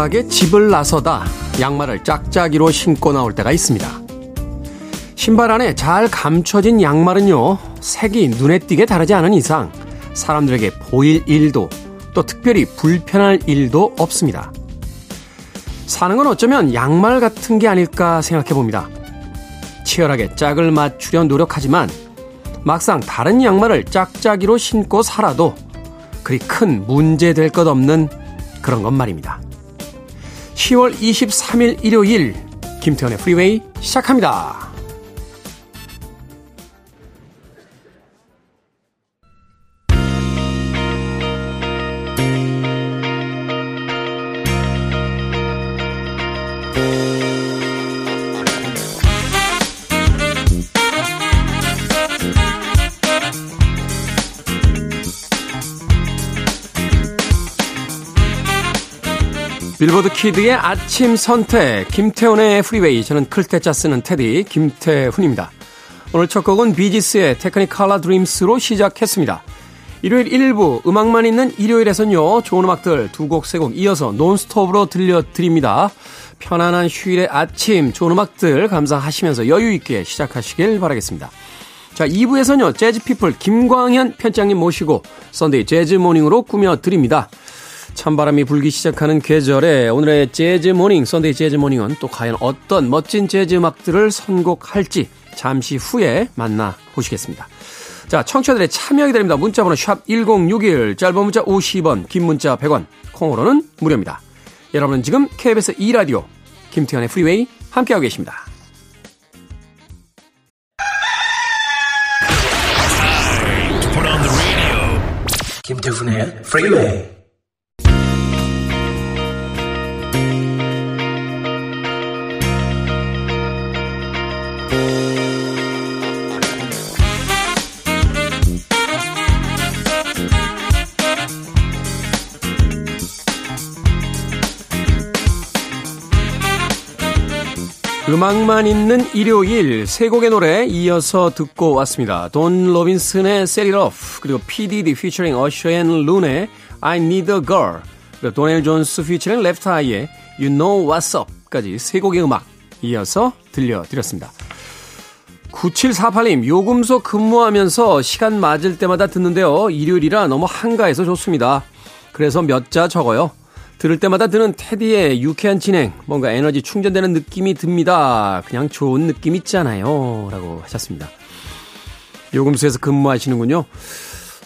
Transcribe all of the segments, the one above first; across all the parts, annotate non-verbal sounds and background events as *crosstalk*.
급하게 집을 나서다 양말을 짝짝이로 신고 나올 때가 있습니다. 신발 안에 잘 감춰진 양말은요, 색이 눈에 띄게 다르지 않은 이상 사람들에게 보일 일도 또 특별히 불편할 일도 없습니다. 사는 건 어쩌면 양말 같은 게 아닐까 생각해 봅니다. 치열하게 짝을 맞추려 노력하지만 막상 다른 양말을 짝짝이로 신고 살아도 그리 큰 문제 될 것 없는 그런 것 말입니다. 10월 23일 일요일 김태현의 프리웨이 시작합니다. 빌보드 kid의 아침 선택, 김태훈의 프리웨이. 저는 클 태 자 쓰는 태디, 김태훈입니다. 오늘 첫 곡은 비지스의 테크닉 칼라 드림스로 시작했습니다. 일요일 1부, 음악만 있는 일요일에선요, 좋은 음악들 두 곡, 세 곡 이어서 논스톱으로 들려드립니다. 편안한 휴일의 아침, 좋은 음악들 감상하시면서 여유 있게 시작하시길 바라겠습니다. 자, 2부에서는요, 재즈피플 김광현 편집장님 모시고 Sunday Jazz Morning으로 꾸며드립니다. 찬바람이 불기 시작하는 계절에 오늘의 Jazz Morning, Sunday Jazz Morning은 또 과연 어떤 멋진 재즈 음악들을 선곡할지 잠시 후에 만나보시겠습니다. 자, 청취자들의 참여 기다립니다. 문자번호 샵 1061, 짧은 문자 50원, 긴 문자 100원, 콩으로는 무료입니다. 여러분은 지금 KBS 2라디오 김태훈의 프리웨이 함께하고 계십니다. 김태훈의 프리웨이 음악만 있는 일요일 세 곡의 노래 이어서 듣고 왔습니다. 돈 로빈슨의 Set It Off 그리고 PDD featuring Usher and Loon의 I Need a Girl 그리고 도넬 존스 featuring Left Eye의 You Know What's Up까지 세 곡의 음악 이어서 들려드렸습니다. 9748님 요금소 근무하면서 시간 맞을 때마다 듣는데요. 일요일이라 너무 한가해서 좋습니다. 그래서 몇 자 적어요. 들을 때마다 드는 테디의 유쾌한 진행, 뭔가 에너지 충전되는 느낌이 듭니다. 그냥 좋은 느낌 있잖아요. 라고 하셨습니다. 요금소에서 근무하시는군요.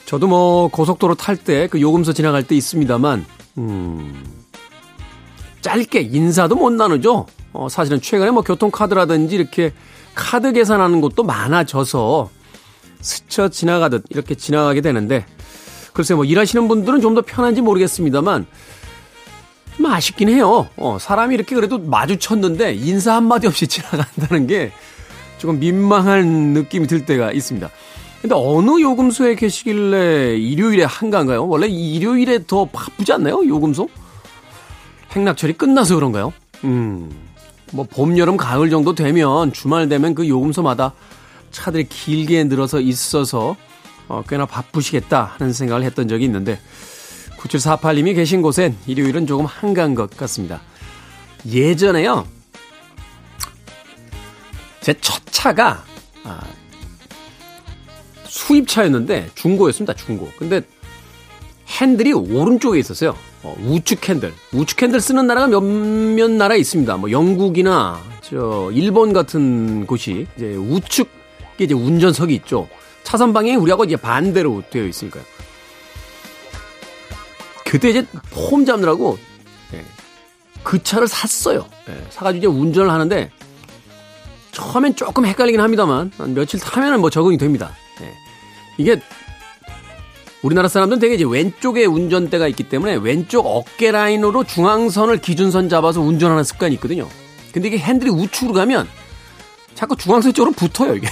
저도 뭐 고속도로 탈 때 그 요금소 지나갈 때 있습니다만, 음, 짧게 인사도 못 나누죠. 어, 사실은 최근에 뭐 교통카드라든지 이렇게 카드 계산하는 곳도 많아져서 스쳐 지나가듯 이렇게 지나가게 되는데, 글쎄 뭐 일하시는 분들은 좀 더 편한지 모르겠습니다만, 좀 아쉽긴 해요. 어, 사람이 이렇게 그래도 마주쳤는데 인사 한마디 없이 *laughs* 지나간다는 게 조금 민망한 느낌이 들 때가 있습니다. 근데 어느 요금소에 계시길래 일요일에 한가한가요? 원래 일요일에 더 바쁘지 않나요? 요금소? 행락철이 끝나서 그런가요? 음, 뭐 봄, 여름, 가을 정도 되면 주말 되면 그 요금소마다 차들이 길게 늘어서 있어서 어, 꽤나 바쁘시겠다 하는 생각을 했던 적이 있는데 9748님이 계신 곳엔 일요일은 조금 한가한 것 같습니다. 예전에요. 제 첫 차가 아, 수입차였는데 중고였습니다. 중고. 근데 핸들이 오른쪽에 있었어요. 어, 우측 핸들. 우측 핸들 쓰는 나라가 몇몇 나라 있습니다. 뭐 영국이나 저 일본 같은 곳이 이제 우측 게 이제 운전석이 있죠. 차선 방향이 우리하고 이제 반대로 되어 있으니까요. 그때 이제 폼 잡느라고 예, 그 차를 샀어요. 예, 사가지고 이제 운전을 하는데 처음엔 조금 헷갈리긴 합니다만 며칠 타면은 뭐 적응이 됩니다. 예, 이게 우리나라 사람들은 되게 이제 왼쪽에 운전대가 있기 때문에 왼쪽 어깨 라인으로 중앙선을 기준선 잡아서 운전하는 습관이 있거든요. 근데 이게 핸들이 우측으로 가면 자꾸 중앙선 쪽으로 붙어요, 이게.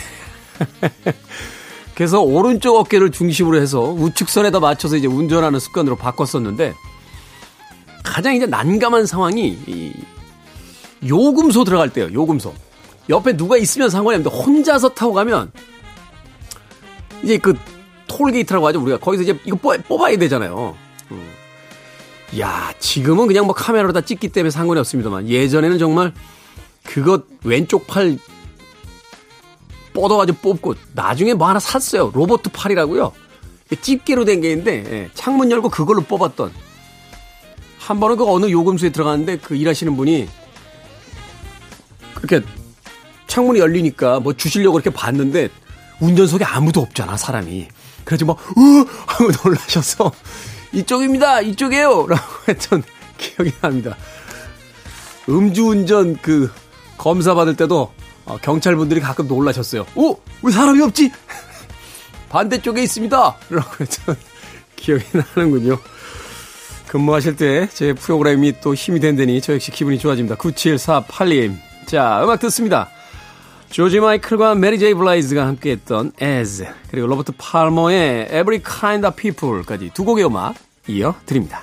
*laughs* 그래서 오른쪽 어깨를 중심으로 해서 우측선에다 맞춰서 이제 운전하는 습관으로 바꿨었는데 가장 이제 난감한 상황이 이 요금소 들어갈 때요. 요금소. 옆에 누가 있으면 상관이 없는데 혼자서 타고 가면 이제 그 톨게이트라고 하죠. 우리가 거기서 이제 이거 뽑아야 되잖아요. 음. 야, 지금은 그냥 뭐 카메라로 다 찍기 때문에 상관이 없습니다만 예전에는 정말 그것 왼쪽 팔 뻗어가지고 뽑고 나중에 뭐 하나 샀어요. 로버트 팔이라고요. 집게로 된 게 있는데 예, 창문 열고 그걸로 뽑았던 한 번은 그 어느 요금소에 들어갔는데 그 일하시는 분이 그렇게 창문이 열리니까 뭐 주시려고 이렇게 봤는데 운전석에 아무도 없잖아 사람이 그래서 막 으! 하고 *laughs* 놀라셔서 이쪽입니다 이쪽이에요 라고 *laughs* 했던 기억이 납니다 음주운전 그 검사 받을 때도 어, 경찰분들이 가끔 놀라셨어요 오! 왜 사람이 없지? *laughs* 반대쪽에 있습니다 라고 했던 *laughs* 기억이 나는군요 근무하실 때 제 프로그램이 또 힘이 된다니 저 역시 기분이 좋아집니다 9748님 자 음악 듣습니다 조지 마이클과 메리 제이 블라이즈가 함께했던 As 그리고 로버트 팔머의 Every Kind of People까지 두 곡의 음악 이어 드립니다.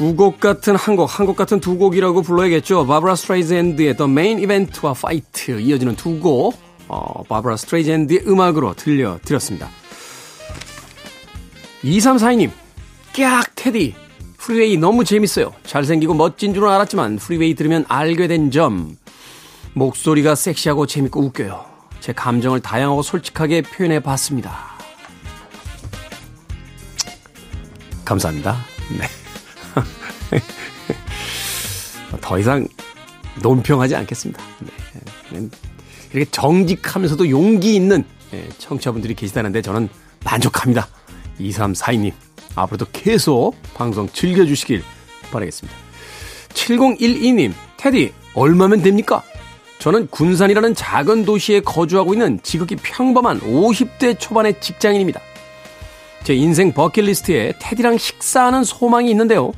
두 곡 같은 한 곡, 한 곡 같은 두 곡이라고 불러야겠죠. 바브라 스트라이샌드의 The Main Event와 Fight 이어지는 두 곡, 어, 바브라 스트라이샌드의 음악으로 들려드렸습니다. 2342님, 꺅 태디, 프리웨이 너무 재밌어요. 잘생기고 멋진 줄은 알았지만 프리웨이 들으면 알게 된 점, 목소리가 섹시하고 재밌고 웃겨요. 제 감정을 다양하고 솔직하게 표현해 봤습니다. 감사합니다. 네. *laughs* 더 이상 논평하지 않겠습니다. 네. 이렇게 정직하면서도 용기 있는 예, 청취자분들이 계시다는데 저는 만족합니다. 2342님, 앞으로도 계속 방송 즐겨주시길 바라겠습니다. 7012님, 테디, 얼마면 됩니까? 저는 군산이라는 작은 도시에 거주하고 있는 지극히 평범한 50대 초반의 직장인입니다. 제 인생 버킷리스트에 테디랑 식사하는 소망이 있는데요.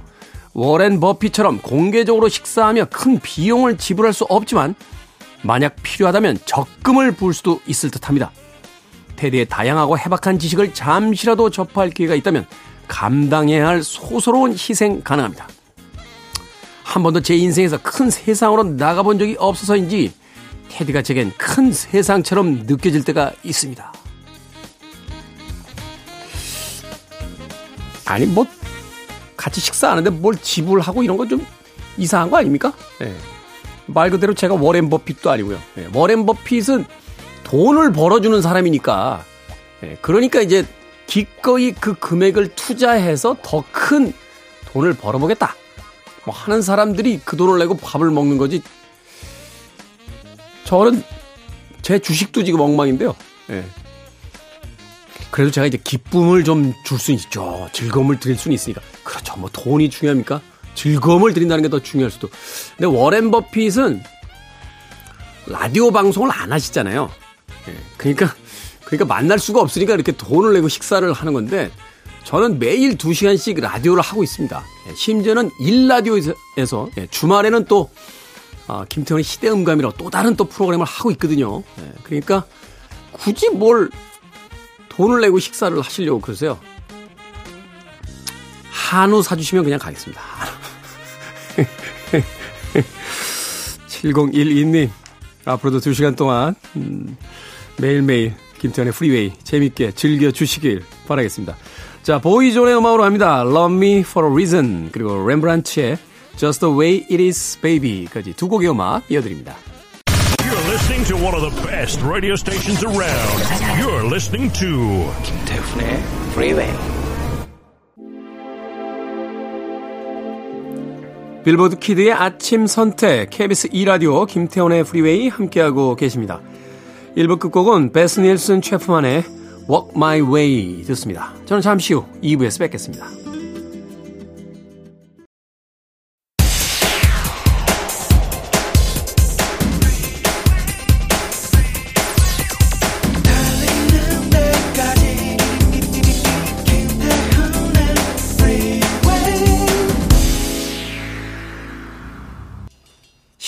워렌 버피처럼 공개적으로 식사하며 큰 비용을 지불할 수 없지만 만약 필요하다면 적금을 부을 수도 있을 듯 합니다. 테디의 다양하고 해박한 지식을 잠시라도 접할 기회가 있다면 감당해야 할 소소로운 희생 가능합니다. 한 번도 제 인생에서 큰 세상으로 나가본 적이 없어서인지 테디가 제겐 큰 세상처럼 느껴질 때가 있습니다. 아니 뭐 같이 식사하는데 뭘 지불하고 이런 건좀 이상한 거 아닙니까? 네. 말 그대로 제가 워렌 버핏도 아니고요. 네. 워렌 버핏은 돈을 벌어주는 사람이니까 네. 그러니까 이제 기꺼이 그 금액을 투자해서 더 큰 돈을 벌어보겠다. 뭐 하는 사람들이 그 돈을 내고 밥을 먹는 거지. 저는 제 주식도 지금 엉망인데요. 예. 그래도 제가 이제 기쁨을 좀 줄 수는 있죠. 즐거움을 드릴 수는 있으니까. 그렇죠. 뭐 돈이 중요합니까? 즐거움을 드린다는 게 더 중요할 수도. 근데 워렌 버핏은 라디오 방송을 안 하시잖아요. 예. 그러니까 그러니까 만날 수가 없으니까 이렇게 돈을 내고 식사를 하는 건데 저는 매일 2시간씩 라디오를 하고 있습니다. 예, 심지어는 일라디오에서 예, 주말에는 또 아, 김태훈의 시대음감이라고 또 다른 또 프로그램을 하고 있거든요. 예, 그러니까 굳이 뭘 돈을 내고 식사를 하시려고 그러세요. 한우 사주시면 그냥 가겠습니다. *laughs* 7012님, 앞으로도 2시간 동안, 음, 매일매일 김태훈의 프리웨이 재밌게 즐겨주시길 바라겠습니다. 자, 보이존의 음악으로 합니다. Love Me For A Reason 그리고 렘브란트의 Just The Way It Is Baby까지 두 곡의 음악 이어드립니다. Listening to one of the best radio stations around. You're listening to 김태훈의 Freeway. 빌보드 키드의 아침 선택 KBS 2 라디오 김태훈의 프리웨이 함께하고 계십니다. 1부 끝곡은 베스 닐슨 채프먼의 Walk My Way 듣습니다. 저는 잠시 후 2부에서 뵙겠습니다.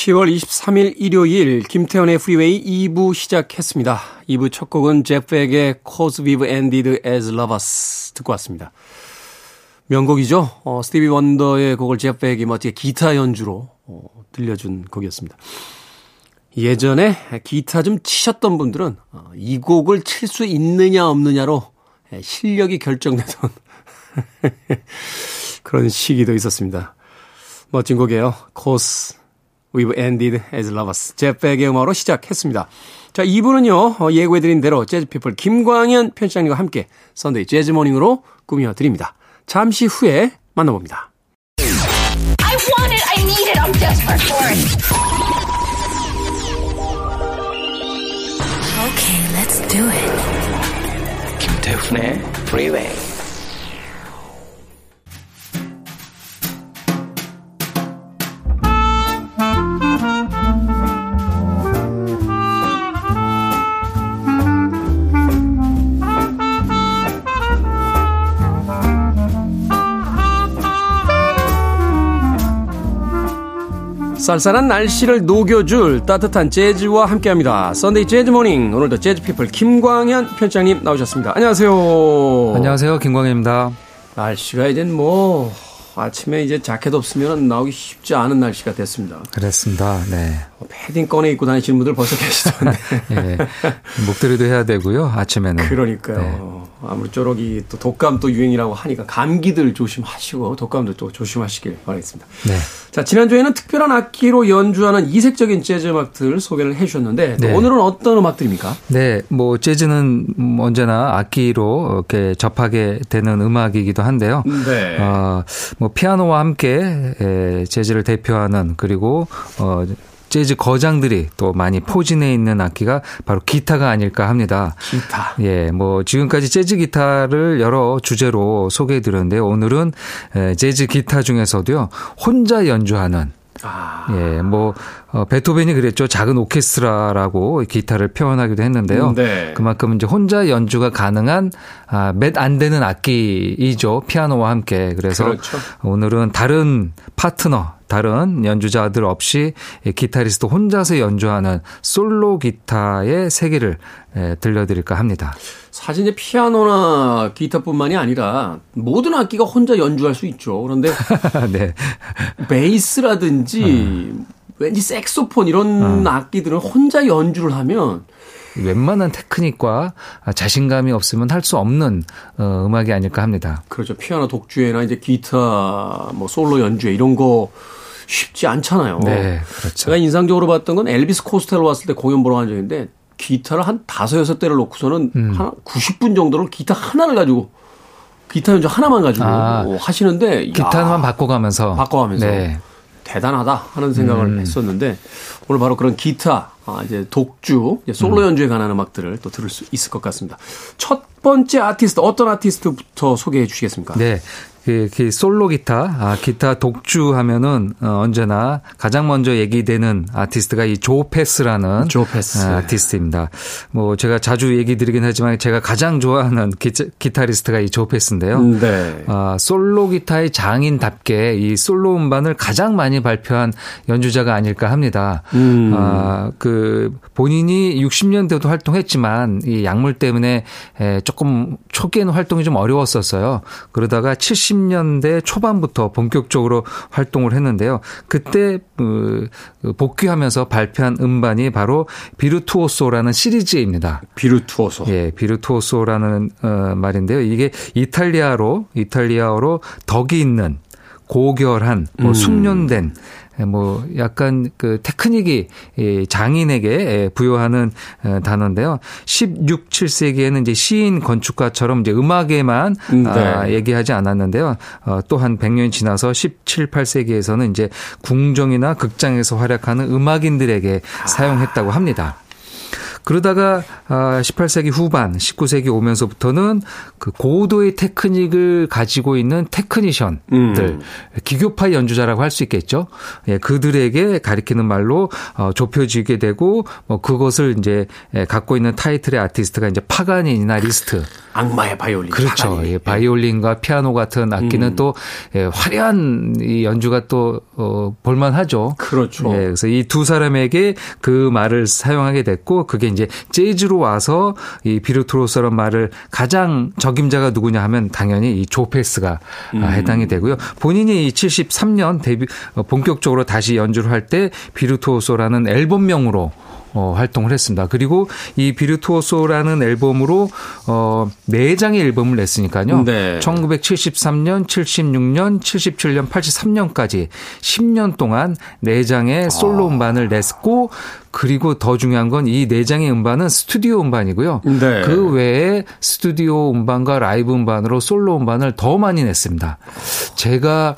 10월 23일 일요일 김태훈의 프리웨이 2부 시작했습니다. 2부 첫 곡은 제프 벡의 Cause We've Ended As Lovers 듣고 왔습니다. 명곡이죠. 어, 스티비 원더의 곡을 제프 벡이 멋지게 기타 연주로 어, 들려준 곡이었습니다. 예전에 기타 좀 치셨던 분들은 어, 이 곡을 칠 수 있느냐 없느냐로 예, 실력이 결정되던 *laughs* 그런 시기도 있었습니다. 멋진 곡이에요. Cause We've Ended As Lovers. 제백의 음악으로 시작했습니다. 자, 2부는요, 어, 예고해드린 대로 재즈피플 김광현 편집장님과 함께 썬데이 재즈모닝으로 꾸며드립니다. 잠시 후에 만나봅니다. I want it, I need it, I'm desperate for it. Okay, let's do it. 김태훈의 Freeway. 쌀쌀한 날씨를 녹여줄 따뜻한 재즈와 함께합니다. Sunday Jazz Morning 오늘도 재즈 피플 김광현 편집장님 나오셨습니다. 안녕하세요. 안녕하세요. 김광현입니다. 날씨가 이젠 뭐 아침에 이제 자켓 없으면 나오기 쉽지 않은 날씨가 됐습니다. 그렇습니다. 네. 뭐 패딩 꺼내 입고 다니시는 분들 벌써 계시던데. *laughs* 예. 목도리도 해야 되고요. 아침에는. 그러니까요. 네. 아무쪼록 이 또 독감 또 유행이라고 하니까 감기들 조심하시고 독감도 또 조심하시길 바라겠습니다. 네. 자, 지난주에는 특별한 악기로 연주하는 이색적인 재즈 음악들 소개를 해 주셨는데 네. 오늘은 어떤 음악들입니까? 네. 뭐 재즈는 언제나 악기로 이렇게 접하게 되는 음악이기도 한데요. 네. 어, 뭐 피아노와 함께 재즈를 대표하는 그리고 어 재즈 거장들이 또 많이 포진해 있는 악기가 바로 기타가 아닐까 합니다. 기타. 예, 뭐 지금까지 재즈 기타를 여러 주제로 소개해 드렸는데요. 오늘은 재즈 기타 중에서도요. 혼자 연주하는 아. 예, 뭐, 어, 베토벤이 그랬죠. 작은 오케스트라라고 기타를 표현하기도 했는데요. 음, 네. 그만큼 이제 혼자 연주가 가능한, 아, 몇 안 되는 악기이죠. 피아노와 함께. 그래서 그렇죠. 오늘은 다른 파트너, 다른 연주자들 없이 기타리스트 혼자서 연주하는 솔로 기타의 세계를 들려드릴까 합니다. 사실 피아노나 기타뿐만이 아니라 모든 악기가 혼자 연주할 수 있죠. 그런데 *laughs* 네. 베이스라든지 음. 왠지 색소폰 이런 음. 악기들은 혼자 연주를 하면 웬만한 테크닉과 자신감이 없으면 할 수 없는 어, 음악이 아닐까 합니다. 그렇죠. 피아노 독주회나 이제 기타 뭐 솔로 연주회 이런 거 쉽지 않잖아요. 네, 그렇죠. 제가 인상적으로 봤던 건 엘비스 코스텔로 왔을 때 공연 보러 간 적인데 기타를 한 다섯 여섯 대를 놓고서는 음. 한 90분 정도를 기타 하나를 가지고 기타 연주 하나만 가지고 아, 하시는데 기타만 바꿔가면서 바꿔가면서 네. 대단하다 하는 생각을 음. 했었는데 오늘 바로 그런 기타 아, 이제 독주 이제 솔로 음. 연주에 관한 음악들을 또 들을 수 있을 것 같습니다. 첫 번째 아티스트 어떤 아티스트부터 소개해 주시겠습니까? 네. 그, 그 솔로 기타, 아, 기타 독주 하면은 어, 언제나 가장 먼저 얘기되는 아티스트가 이 조페스라는 조페스. 아, 아티스트입니다. 뭐 제가 자주 얘기 드리긴 하지만 제가 가장 좋아하는 기, 기타리스트가 이 조페스인데요. 음, 네. 아, 솔로 기타의 장인답게 이 솔로 음반을 가장 많이 발표한 연주자가 아닐까 합니다. 음. 아, 그 본인이 60년대도 활동했지만 이 약물 때문에 에, 조금 초기에는 활동이 좀 어려웠었어요. 그러다가 70 80년대 초반부터 본격적으로 활동을 했는데요. 그때 그, 그 복귀하면서 발표한 음반이 바로 비르투오소라는 시리즈입니다. 비르투오소. 예, 비르투오소라는 어, 말인데요. 이게 이탈리아로 이탈리아어로 덕이 있는 고결한 뭐 음. 숙련된 예, 뭐 약간 그 테크닉이 장인에게 부여하는 어, 단어인데요. 16, 7세기에는 이제 시인 건축가처럼 이제 음악에만 음, 네. 아, 얘기하지 않았는데요. 어, 또한 100년이 지나서 17, 8세기에서는 이제 궁정이나 극장에서 활약하는 음악인들에게 아. 사용했다고 합니다. 그러다가 18세기 아, 후반, 19세기 오면서부터는 그 고도의 테크닉을 가지고 있는 테크니션들, 음. 기교파 연주자라고 할 수 있겠죠. 예, 그들에게 가리키는 말로 어, 좁혀지게 되고 뭐 그것을 이제 예, 갖고 있는 타이틀의 아티스트가 이제 파가닌이나 리스트. 악마의 바이올린. 그렇죠. 예, 바이올린과 피아노 같은 악기는 음. 또 예, 화려한 이 연주가 또 어, 볼만하죠. 그렇죠. 예, 그래서 이 두 사람에게 그 말을 사용하게 됐고 그게 이제 재즈로 와서 이 비르투로스라는 말을 가장 적임자가 누구냐 하면 당연히 이 조페스가 음. 해당이 되고요. 본인이 73년 데뷔 어, 본격적으로 다시 연주를 할 때 비르투오소라는 앨범명으로 어, 활동을 했습니다. 그리고 이 비르투오소라는 앨범으로 어, 4장의 앨범을 냈으니까요. 네. 1973년, 76년, 77년, 83년까지 10년 동안 4장의 솔로 음반을 냈고 그리고 더 중요한 건 이 4장의 음반은 스튜디오 음반이고요. 네. 그 외에 스튜디오 음반과 라이브 음반으로 솔로 음반을 더 많이 냈습니다. 제가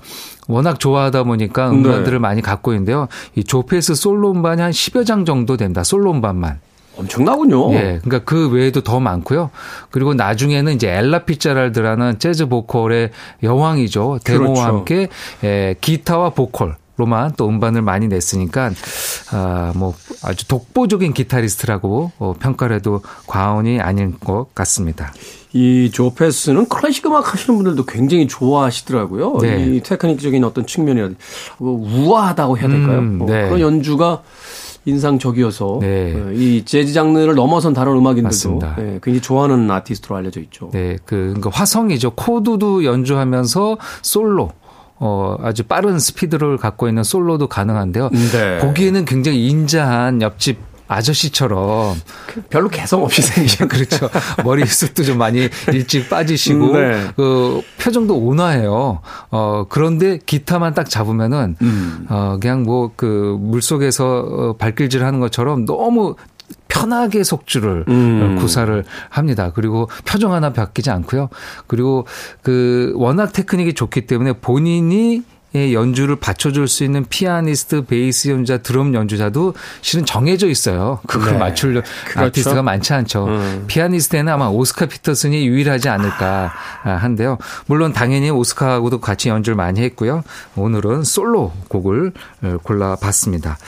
워낙 좋아하다 보니까 네. 음반들을 네. 많이 갖고 있는데요. 이 조페스 솔로 음반이 한 10여 장 정도 됩니다. 솔로 음반만. 엄청나군요. 예. 그러니까 그 외에도 더 많고요. 그리고 나중에는 이제 엘라 피자랄드라는 재즈 보컬의 여왕이죠. 데모와 그렇죠. 함께 예, 기타와 보컬 로만 또 음반을 많이 냈으니까 아뭐 아주 독보적인 기타리스트라고 어, 평가를 해도 과언이 아닌 것 같습니다. 이 조페스는 클래식 음악 하시는 분들도 굉장히 좋아하시더라고요. 네. 이 테크닉적인 어떤 측면이라든지 뭐 우아하다고 해야 될까요? 음, 뭐 네. 뭐 그런 연주가 인상적이어서 네. 어, 이 재즈 장르를 넘어선 다른 음악인들도 네, 굉장히 좋아하는 아티스트로 알려져 있죠. 네, 그 그러니까 화성이죠. 코드도 연주하면서 솔로 어, 아주 빠른 스피드를 갖고 있는 솔로도 가능한데요. 네. 보기에는 굉장히 인자한 옆집 아저씨처럼 그 별로 개성 없이 *laughs* 생기죠. 그렇죠. 머리숱도 좀 많이 일찍 빠지시고 네. 그 표정도 온화해요. 어 그런데 기타만 딱 잡으면은 음. 어 그냥 뭐 그 물속에서 어, 발길질 하는 것처럼 너무 편하게 속주를 음. 구사를 합니다. 그리고 표정 하나 바뀌지 않고요. 그리고 그 워낙 테크닉이 좋기 때문에 본인이 연주를 받쳐줄 수 있는 피아니스트, 베이스 연주자, 드럼 연주자도 실은 정해져 있어요. 그걸 네. 맞출 그렇죠. 아티스트가 많지 않죠. 음. 피아니스트에는 아마 오스카 피터슨이 유일하지 않을까 아. 한데요. 물론 당연히 오스카하고도 같이 연주를 많이 했고요. 오늘은 솔로 곡을 골라봤습니다.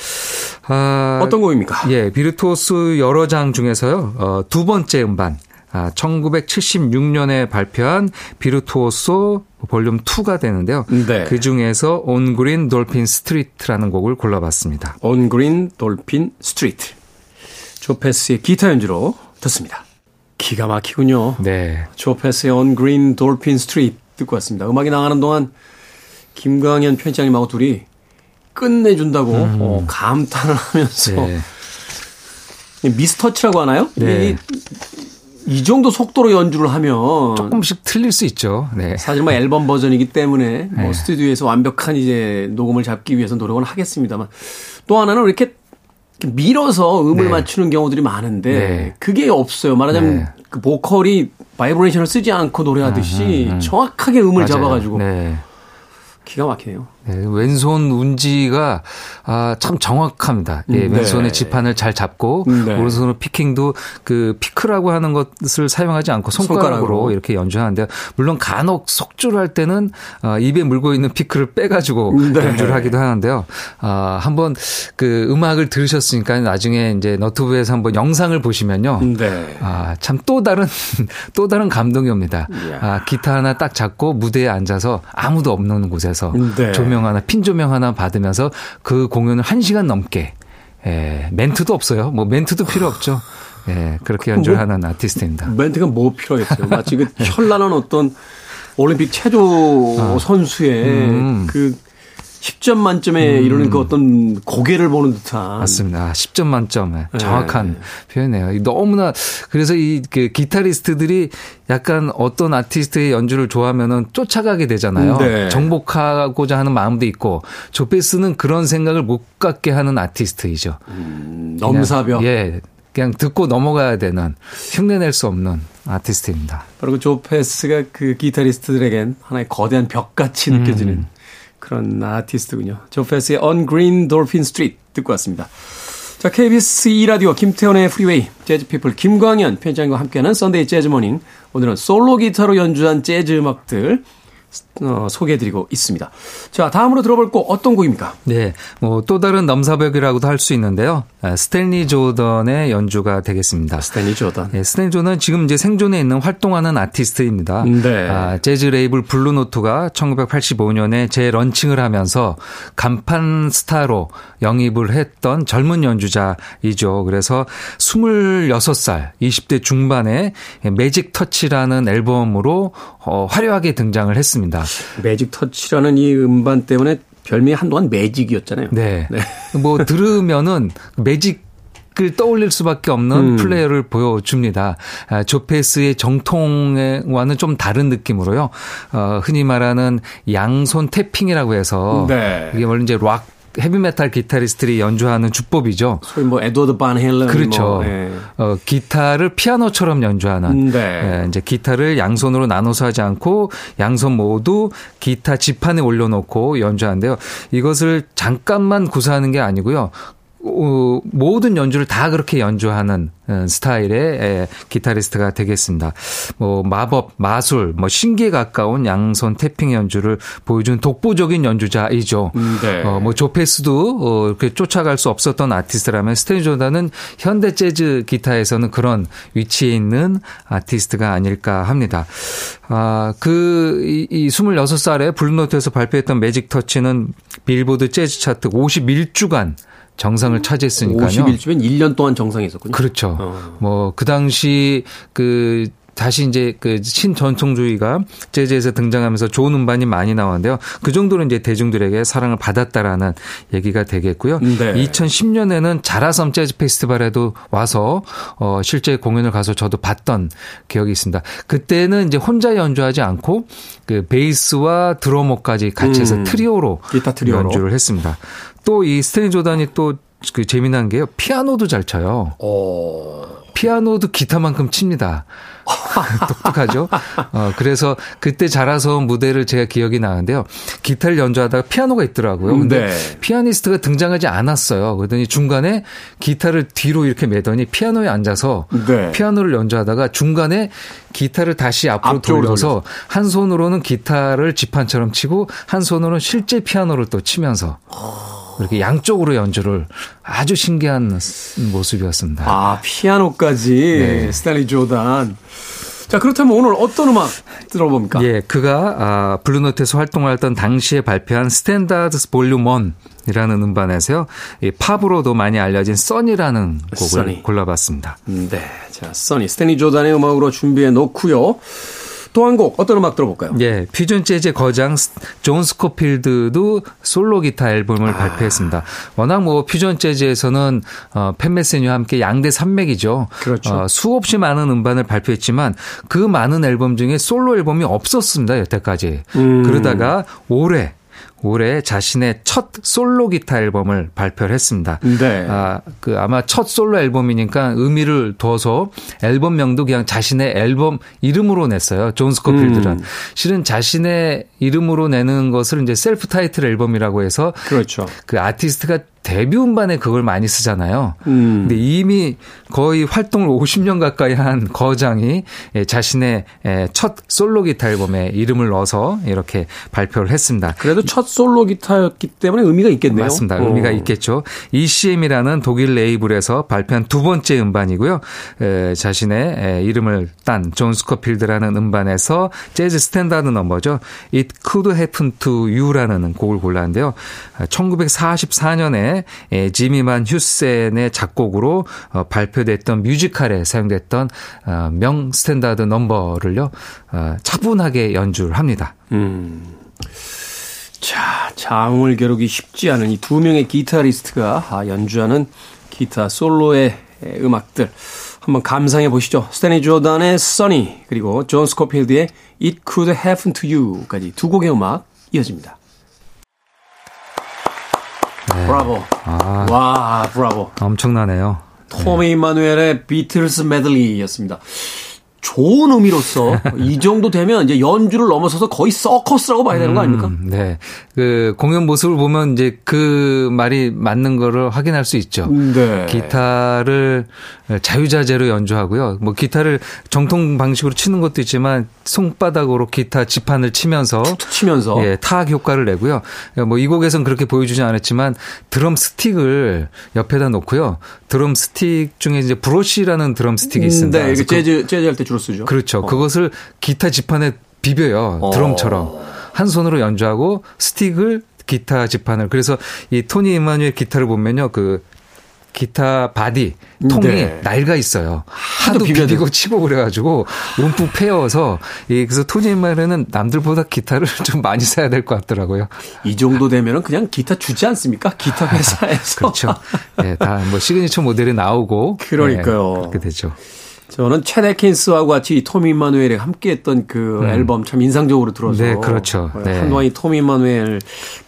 아, 어떤 곡입니까? 예, Virtuoso 여러 장 중에서요. 어, 두 번째 음반. 아, 1976년에 발표한 Virtuoso Volume 2가 되는데요. 네. 그 중에서 On Green Dolphin Street라는 곡을 골라봤습니다. On Green Dolphin Street. 조 패스의 기타 연주로 듣습니다. 기가 막히군요. 네. 조 패스의 On Green Dolphin Street 듣고 왔습니다. 음악이 나가는 동안 김광현 편집장님하고 둘이 끝내준다고 음. 어, 감탄을 하면서 네. miss touch라고 하나요? 네. 이 정도 속도로 연주를 하면 조금씩 틀릴 수 있죠. 네. 사실 뭐 앨범 버전이기 때문에 뭐 네. 스튜디오에서 완벽한 이제 녹음을 잡기 위해서 노력은 하겠습니다만 또 하나는 이렇게 밀어서 음을 네. 맞추는 경우들이 많은데 네. 그게 없어요. 말하자면 네. 그 보컬이 바이브레이션을 쓰지 않고 노래하듯이 음, 음, 음. 정확하게 음을 맞아요. 잡아가지고 네. 기가 막히네요. 네, 왼손 운지가 아, 참 정확합니다. 예, 네. 왼손의 지판을 잘 잡고 네. 오른손으로 picking도 그 피크라고 하는 것을 사용하지 않고 손가락으로, 손가락으로. 이렇게 연주하는데 물론 간혹 속주를 할 때는 어, 입에 물고 있는 피크를 빼가지고 네. 연주를 하기도 하는데요. 아, 한번 그 음악을 들으셨으니까 나중에 이제 너튜브에서 한번 영상을 보시면요. 네. 아, 참 또 다른 *laughs* 또 다른 감동이 옵니다. 아, 기타 하나 딱 잡고 무대에 앉아서 아무도 없는 곳에서 네. 조명 조명 하나, 핀 조명 하나 받으면서 그 공연을 1시간 넘게 예, 멘트도 없어요. 뭐 멘트도 필요 없죠. 예, 그렇게 연주를 뭐, 하는 아티스트입니다. 멘트가 뭐 필요했어요? 마치 그 현란한 어떤 올림픽 체조 어. 선수의 음. 그 10점 만점에 음. 이르는 그 어떤 고개를 보는 듯한. 맞습니다. 10점 만점에 정확한 네. 표현이에요. 너무나 그래서 이 그 기타리스트들이 약간 어떤 아티스트의 연주를 좋아하면은 쫓아가게 되잖아요. 네. 정복하고자 하는 마음도 있고 조페스는 그런 생각을 못 갖게 하는 아티스트이죠. 음, 넘사벽. 예. 그냥 듣고 넘어가야 되는 흉내낼 수 없는 아티스트입니다. 바로 그 조 패스가 그 기타리스트들에겐 하나의 거대한 벽같이 느껴지는 음. 그런 아티스트군요. 조 패스의 On Green Dolphin Street 듣고 왔습니다. 자, KBS 2라디오 김태훈의 프리웨이, 재즈피플 김광현 편집장과 함께하는 Sunday Jazz Morning. 오늘은 솔로 기타로 연주한 재즈 음악들 어, 소개해드리고 있습니다. 자, 다음으로 들어볼 곡 어떤 곡입니까? 네, 뭐 또 다른 넘사벽이라고도 할 수 있는데요. 아, 스탠리 조던의 연주가 되겠습니다. 스탠리 조던. 네, 스탠리 조던은 지금 이제 생존해 있는 활동하는 아티스트입니다. 네. 아, 재즈 레이블 블루노트가 1985년에 재런칭을 하면서 간판 스타로 영입을 했던 젊은 연주자이죠. 그래서 26살, 20대 중반에 Magic Touch라는 앨범으로 어, 화려하게 등장을 했습니다. Magic Touch라는 이 음반 때문에 별명이 한동안 Magic이었잖아요. 네. 네. 뭐 들으면은 매직 을 떠올릴 수밖에 없는 음. 플레이어를 보여줍니다. 아, 조 패스의 정통과는 좀 다른 느낌으로요. 어, 흔히 말하는 양손 tapping이라고 해서 네. 이게 원래 이제 락 헤비메탈 기타리스트들이 연주하는 주법이죠. 소위 뭐 에드워드 반 헤일런 그렇죠. 뭐, 네. 어, 기타를 피아노처럼 연주하는 네. 예, 이제 기타를 양손으로 나눠서 하지 않고 양손 모두 기타 지판에 올려놓고 연주하는데요. 이것을 잠깐만 구사하는 게 아니고요. 어, 모든 연주를 다 그렇게 연주하는 어, 스타일의 기타리스트가 되겠습니다. 뭐 마법, 마술, 뭐 신기에 가까운 양손 태핑 연주를 보여준 독보적인 연주자이죠. 네. 어, 뭐 조페스도 어, 이렇게 쫓아갈 수 없었던 아티스트라면 스테니 조다는 현대 재즈 기타에서는 그런 위치에 있는 아티스트가 아닐까 합니다. 아, 그, 이, 이 26살에 블루노트에서 발표했던 매직 터치는 빌보드 재즈 차트 51주간 정상을 차지했으니까요. 51주면 1년 동안 정상에 있었군요. 그렇죠. 어. 뭐그 당시 그 다시 이제 그 신전통주의가 재즈에서 등장하면서 좋은 음반이 많이 나왔는데요. 그 정도로 이제 대중들에게 사랑을 받았다라는 얘기가 되겠고요. 네. 2010년에는 자라섬 재즈 페스티벌에도 와서 어 실제 공연을 가서 저도 봤던 기억이 있습니다. 그때는 이제 혼자 연주하지 않고 그 베이스와 드러머까지 같이 해서 음. 트리오로 기타 트리오로. 연주를 했습니다. 또 이 스테니 조단이 또 그 재미난 게요. 피아노도 잘 쳐요. 어. 피아노도 기타만큼 칩니다. *laughs* 똑똑하죠? 어, 그래서 그때 자라서 무대를 제가 기억이 나는데요. 기타를 연주하다가 피아노가 있더라고요. 근데 네. 피아니스트가 등장하지 않았어요. 그러더니 중간에 기타를 뒤로 이렇게 매더니 피아노에 앉아서 네. 피아노를 연주하다가 중간에 기타를 다시 앞으로 돌려서 한 손으로는 기타를 지판처럼 치고 한 손으로는 실제 피아노를 또 치면서 이렇게 양쪽으로 연주를 아주 신기한 모습이었습니다. 아, 피아노까지 네. 스탠리 조단. 자, 그렇다면 오늘 어떤 음악 들어봅니까? 예, 그가 아, 블루노트에서 활동하던 당시에 발표한 Standards Volume 1이라는 음반에서요. 이 팝으로도 많이 알려진 Sunny라는 곡을 Sunny. 골라봤습니다. 네. 자, Sunny 스탠리 조단의 음악으로 준비해 놓고요. 또 한 곡 어떤 음악 들어볼까요? 예, 퓨전 재즈 거장 스- 존 스코필드도 솔로 기타 앨범을 발표했습니다. 워낙 뭐 퓨전 재즈에서는 어, 팻 메스니와 함께 양대 산맥이죠. 그렇죠. 어, 수없이 많은 음반을 발표했지만 그 많은 앨범 중에 솔로 앨범이 없었습니다. 여태까지. 음. 그러다가 올해 올해 자신의 첫 솔로 기타 앨범을 발표를 했습니다. 네. 아, 그 아마 첫 솔로 앨범이니까 의미를 둬서 앨범명도 그냥 자신의 앨범 이름으로 냈어요. 존 스코필드는. 음. 실은 자신의 이름으로 내는 것을 이제 self title 앨범이라고 해서 그렇죠. 그 아티스트가 데뷔 음반에 그걸 많이 쓰잖아요. 음. 근데 이미 거의 활동을 50년 가까이 한 거장이 예, 자신의 예, 첫 솔로 기타 앨범에 이름을 넣어서 이렇게 발표를 했습니다. 그래도 첫 솔로 기타였기 때문에 의미가 있겠네요. 맞습니다. 어. 의미가 있겠죠. ECM이라는 독일 레이블에서 발표한 두 번째 음반이고요. 에, 자신의 에, 이름을 딴 존 스코필드라는 음반에서 재즈 스탠다드 넘버죠. It Could Happen to You라는 곡을 골랐는데요. 1944년에 지미 반 휴센의 작곡으로 어, 발표됐던 뮤지컬에 사용됐던 어, 명 스탠다드 넘버를요. 어, 차분하게 연주를 합니다. 음. 자, 자웅을 겨루기 쉽지 않은 이 두 명의 기타리스트가 아, 연주하는 기타 솔로의 에, 음악들 한번 감상해 보시죠. 스탠리 조단의 Sunny 그리고 존 스코필드의 It Could Happen to You까지 두 곡의 음악 이어집니다. 브라보. 아. 와, 브라보. 엄청나네요. 토미 임마누엘의 비틀스 메들리였습니다. 좋은 의미로서 *laughs* 이 정도 되면 이제 연주를 넘어서서 거의 서커스라고 봐야 되는 거 아닙니까? 음, 네. 그 공연 모습을 보면 이제 그 말이 맞는 거를 확인할 수 있죠. 네. 기타를 자유자재로 연주하고요. 뭐 기타를 정통 방식으로 치는 것도 있지만 손바닥으로 기타 지판을 치면서 치면서 예, 타악 효과를 내고요. 뭐 이 곡에서는 그렇게 보여주지 않았지만 드럼 스틱을 옆에다 놓고요. 드럼 스틱 중에 이제 브로시라는 드럼 스틱이 음, 있습니다. 네, 재즈 재즈 할때 주로 쓰죠. 그렇죠. 어. 그것을 기타 지판에 비벼요. 어. 드럼처럼. 한 손으로 연주하고 스틱을 기타 지판을 그래서 이 토미 임마누엘 기타를 보면요 그 기타 바디 통이 네. 낡아 있어요. 하도 비비고 치고 그래가지고 움푹 패여서 이 그래서 토미 임마누엘은 남들보다 기타를 *laughs* 좀 많이 사야 될 것 같더라고요. 이 정도 되면은 그냥 기타 주지 않습니까? 기타 *laughs* 회사에서 그렇죠. 네, 다뭐 시그니처 모델이 나오고 그러니까요. 네, 그렇게 되죠. 저는 체네킨스와 같이 토미 마누엘이 함께했던 그 음. 앨범 참 인상적으로 들어서 네, 그렇죠. 네. 한동안 이 토미 마누엘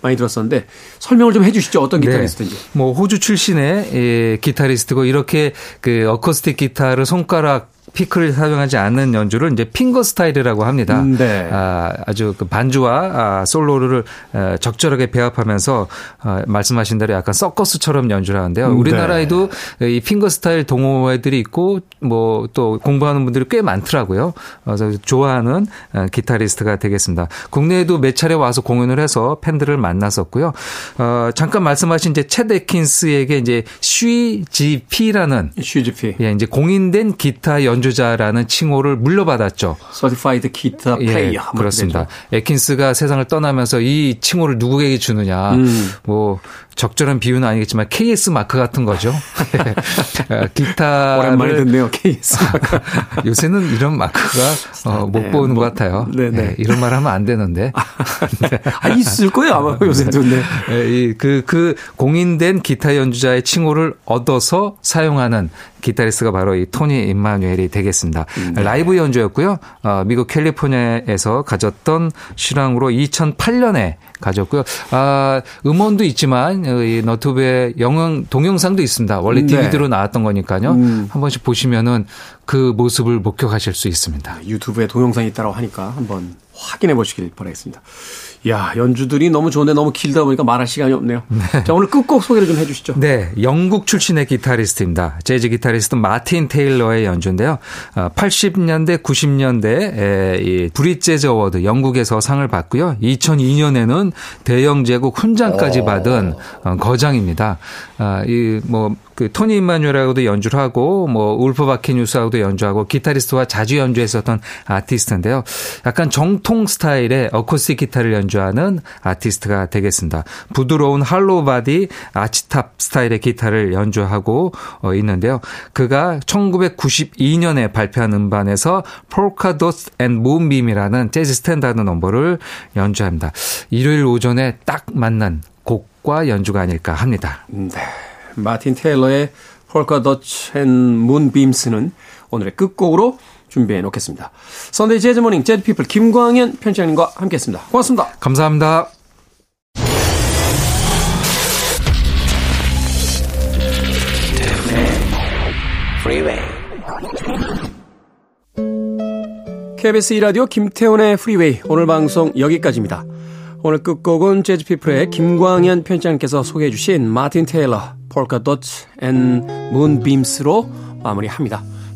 많이 들었었는데 설명을 좀 해주시죠 어떤 네. 기타리스트인지. 네. 뭐 호주 출신의 예, 기타리스트고 이렇게 그 어쿠스틱 기타를 손가락 피크를 사용하지 않는 연주를 이제 핑거 스타일이라고 합니다. 음, 네. 아, 아주 그 반주와 아, 솔로를 아, 적절하게 배합하면서 아, 말씀하신 대로 약간 서커스처럼 연주를 하는데요. 음, 우리나라에도 네. 이 핑거 스타일 동호회들이 있고 뭐 또 공부하는 분들이 꽤 많더라고요. 그래서 좋아하는 아, 기타리스트가 되겠습니다. 국내에도 몇 차례 와서 공연을 해서 팬들을 만났었고요. 어, 잠깐 말씀하신 이제 챗 에킨스에게 이제 쉬GP라는 쉬GP 예, 이제 공인된 기타 연 연주자라는 칭호를 물려받았죠. Certified Guitar Player. 예, 그렇습니다. 에킨스가 세상을 떠나면서 이 칭호를 누구에게 주느냐. 음. 뭐 적절한 비유는 아니겠지만 KS 마크 같은 거죠. *laughs* 어, 기타 오랜만에 듣네요. KS 마크. *laughs* 요새는 이런 마크가 어, 못 네, 보는 뭐, 것 같아요. 네네. 네, 이런 말 하면 안 되는데. *laughs* 아, 있을 거예요 아마 요새도. 네. 네, 그, 그 공인된 기타 연주자의 칭호를 얻어서 사용하는 기타리스트가 바로 이 토니 임마누엘이 되겠습니다. 네. 라이브 연주였고요. 어, 미국 캘리포니아에서 가졌던 실황으로 2008년에 가졌고요. 아, 음원도 있지만 이 너튜브에 영상 동영상도 있습니다. 원래 DVD로 네. 나왔던 거니까요. 음. 한 번씩 보시면은 그 모습을 목격하실 수 있습니다. 유튜브에 동영상이 있다고 하니까 한번 확인해 보시길 바라겠습니다. 야, 연주들이 너무 좋은데 너무 길다 보니까 말할 시간이 없네요. 네. 자, 오늘 끝곡 소개를 좀 해주시죠. 네, 영국 출신의 기타리스트입니다. 재즈 기타리스트 마틴 테일러의 연주인데요. 80년대, 어, 90년대 이 British Jazz Award 영국에서 상을 받고요. 2002년에는 대영 제국 훈장까지 받은 어, 거장입니다. 아, 이 뭐 그 토미 임마누엘하고도 연주를 하고 뭐 울프 바케니우스하고도 연주하고 기타리스트와 자주 연주했었던 아티스트인데요. 약간 정통 스타일의 어쿠스틱 기타를 연주 하는 아티스트가 되겠습니다. 부드러운 hollow body archtop 스타일의 기타를 연주하고 어, 있는데요. 그가 1992년에 발표한 음반에서 Polka Dots and Moonbeams라는 재즈 스탠다드 넘버를 연주합니다. 일요일 오전에 딱 맞는 곡과 연주가 아닐까 합니다. 네. 마틴 테일러의 Polka Dots and Moonbeams는 오늘의 끝곡으로 준비해 놓겠습니다. Sunday Jazz Morning 재즈 피플 김광현 편집장님과 함께했습니다. 고맙습니다. 감사합니다. KBS 2라디오 김태훈의 프리웨이 오늘 방송 여기까지입니다. 오늘 끝곡은 재즈피플의 김광현 편집장님께서 소개해 주신 마틴 테일러 Polka Dots and Moonbeams로 마무리합니다.